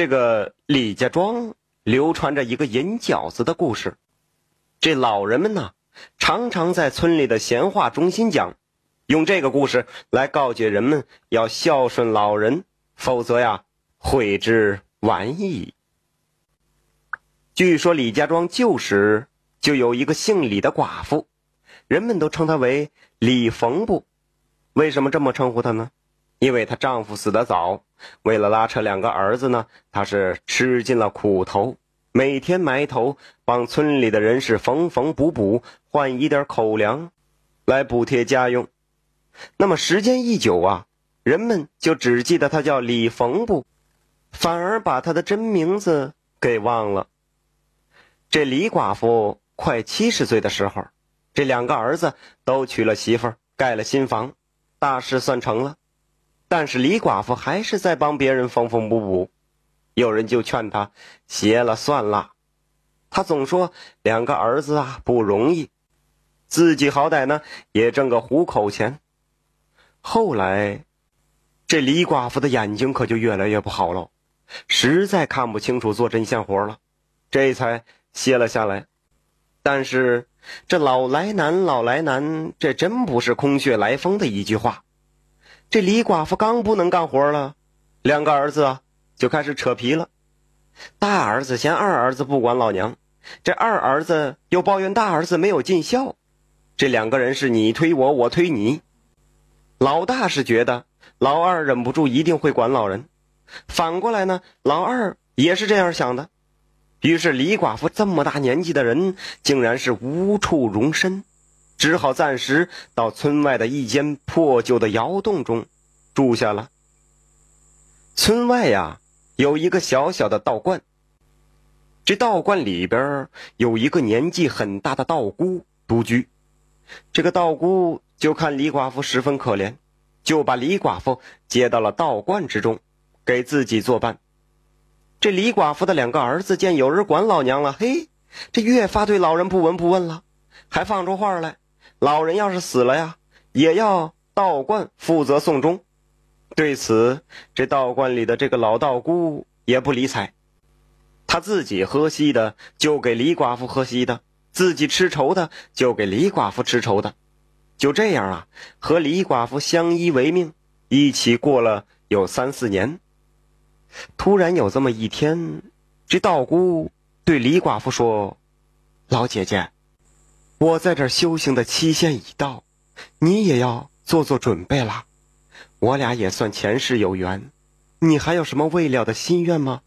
这个李家庄流传着一个银饺子的故事。这老人们呢，常常在村里的闲话中心讲，用这个故事来告诫人们要孝顺老人，否则呀，悔之晚矣。据说李家庄旧时就有一个姓李的寡妇，人们都称她为李缝布。为什么这么称呼她呢？因为她丈夫死得早，为了拉扯两个儿子呢，她是吃尽了苦头，每天埋头帮村里的人是缝缝补补，换一点口粮，来补贴家用。那么时间一久啊，人们就只记得她叫李缝布，反而把她的真名字给忘了。这李寡妇快七十岁的时候，这两个儿子都娶了媳妇，盖了新房，大事算成了。但是李寡妇还是在帮别人缝缝补补，有人就劝她歇了算了。她总说两个儿子啊不容易，自己好歹呢也挣个糊口钱。后来，这李寡妇的眼睛可就越来越不好了，实在看不清楚做针线活了，这才。歇了下来，但是这老来难，老来难，这真不是空穴来风的一句话。这李寡妇刚不能干活了，两个儿子啊就开始扯皮了。大儿子嫌二儿子不管老娘，这二儿子又抱怨大儿子没有尽孝，这两个人是你推我，我推你。老大是觉得老二忍不住一定会管老人，反过来呢，老二也是这样想的。于是李寡妇这么大年纪的人，竟然是无处容身，只好暂时到村外的一间破旧的窑洞中住下了。村外呀，有一个小小的道观。这道观里边有一个年纪很大的道姑独居。这个道姑就看李寡妇十分可怜，就把李寡妇接到了道观之中，给自己作伴。这李寡妇的两个儿子见有人管老娘了，嘿，这越发对老人不闻不问了，还放出话来：老人要是死了呀，也要道观负责送终。对此，这道观里的这个老道姑也不理睬，他自己喝稀的就给李寡妇喝稀的，自己吃稠的就给李寡妇吃稠的，就这样啊，和李寡妇相依为命，一起过了有三四年。突然有这么一天，这道姑对李寡妇说：“老姐姐，我在这修行的期限已到，你也要做做准备了。我俩也算前世有缘，你还有什么未了的心愿吗？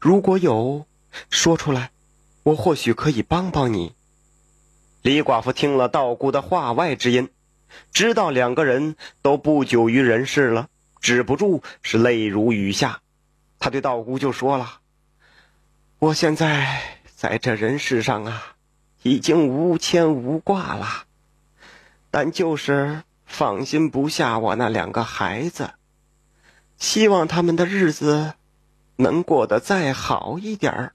如果有，说出来，我或许可以帮帮你。”李寡妇听了道姑的话外之音，知道两个人都不久于人世了，止不住是泪如雨下。他对道姑就说了：“我现在在这人世上啊，已经无牵无挂了，但就是放心不下我那两个孩子，希望他们的日子能过得再好一点儿。”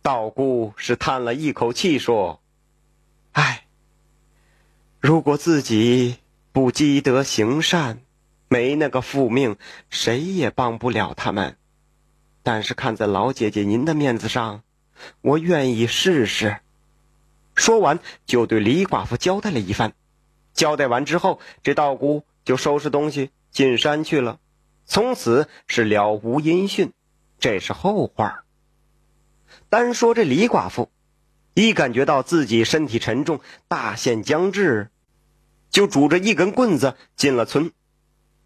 道姑是叹了一口气说：“唉，如果自己不积德行善。”没那个父命，谁也帮不了他们。但是看在老姐姐您的面子上，我愿意试试。说完，就对李寡妇交代了一番。交代完之后，这道姑就收拾东西进山去了，从此是了无音讯。这是后话。单说这李寡妇，一感觉到自己身体沉重，大限将至，就拄着一根棍子进了村。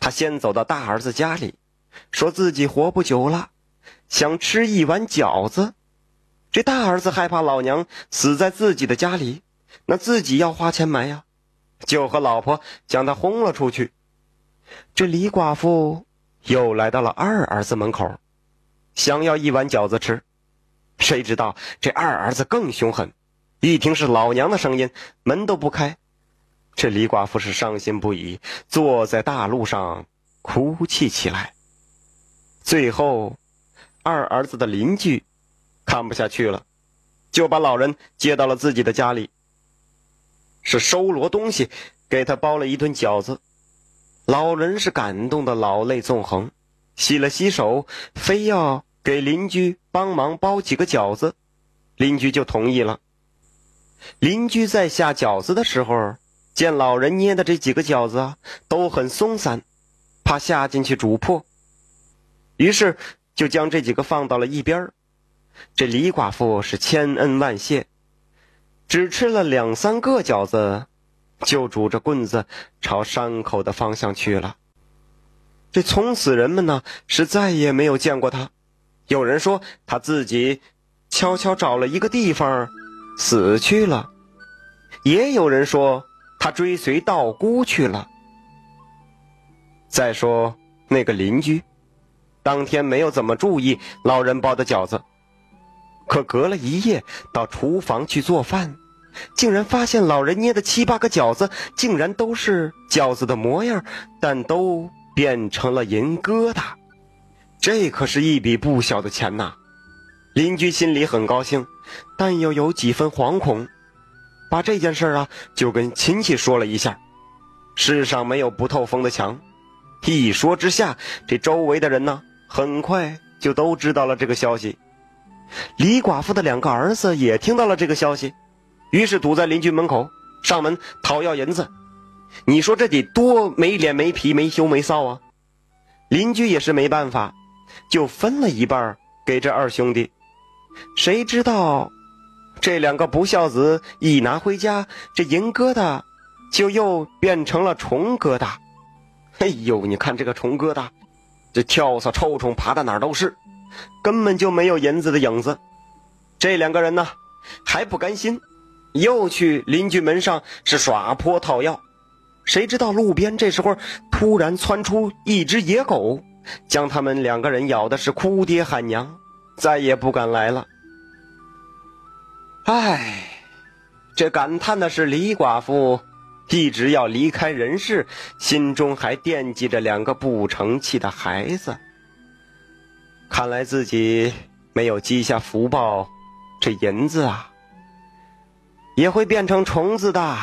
他先走到大儿子家里，说自己活不久了，想吃一碗饺子。这大儿子害怕老娘死在自己的家里，那自己要花钱买呀，就和老婆将他轰了出去。这李寡妇又来到了二儿子门口，想要一碗饺子吃，谁知道这二儿子更凶狠，一听是老娘的声音，门都不开。这李寡妇是伤心不已，坐在大路上哭泣起来。最后，二儿子的邻居看不下去了，就把老人接到了自己的家里，是收罗东西，给他包了一顿饺子。老人是感动的老泪纵横，洗了洗手，非要给邻居帮忙包几个饺子，邻居就同意了。邻居在下饺子的时候，见老人捏的这几个饺子都很松散，怕下进去煮破，于是就将这几个放到了一边这李寡妇是千恩万谢，只吃了两三个饺子，就拄着棍子朝山口的方向去了。这从此人们呢是再也没有见过他。有人说他自己悄悄找了一个地方死去了，也有人说他追随道姑去了。再说那个邻居，当天没有怎么注意老人包的饺子，可隔了一夜到厨房去做饭，竟然发现老人捏的七八个饺子竟然都是饺子的模样，但都。变成了银疙瘩，这可是一笔不小的钱呐！邻居心里很高兴，但又有几分惶恐，把这件事啊就跟亲戚说了一下。世上没有不透风的墙，一说之下，这周围的人呢很快就都知道了这个消息。李寡妇的两个儿子也听到了这个消息，于是堵在邻居门口上门讨要银子。你说这得多没脸没皮没羞没臊啊！邻居也是没办法，就分了一半给这二兄弟。谁知道这两个不孝子一拿回家，这银疙瘩就又变成了虫疙瘩。哎呦，你看这个虫疙瘩，这跳蚤臭虫爬到哪儿都是，根本就没有银子的影子。这两个人呢还不甘心，又去邻居门上是耍泼讨要。谁知道路边这时候突然窜出一只野狗，将他们两个人咬的是哭爹喊娘，再也不敢来了。唉，这感叹的是李寡妇一直要离开人世，心中还惦记着两个不成器的孩子。看来自己没有积下福报，这银子啊，也会变成虫子的。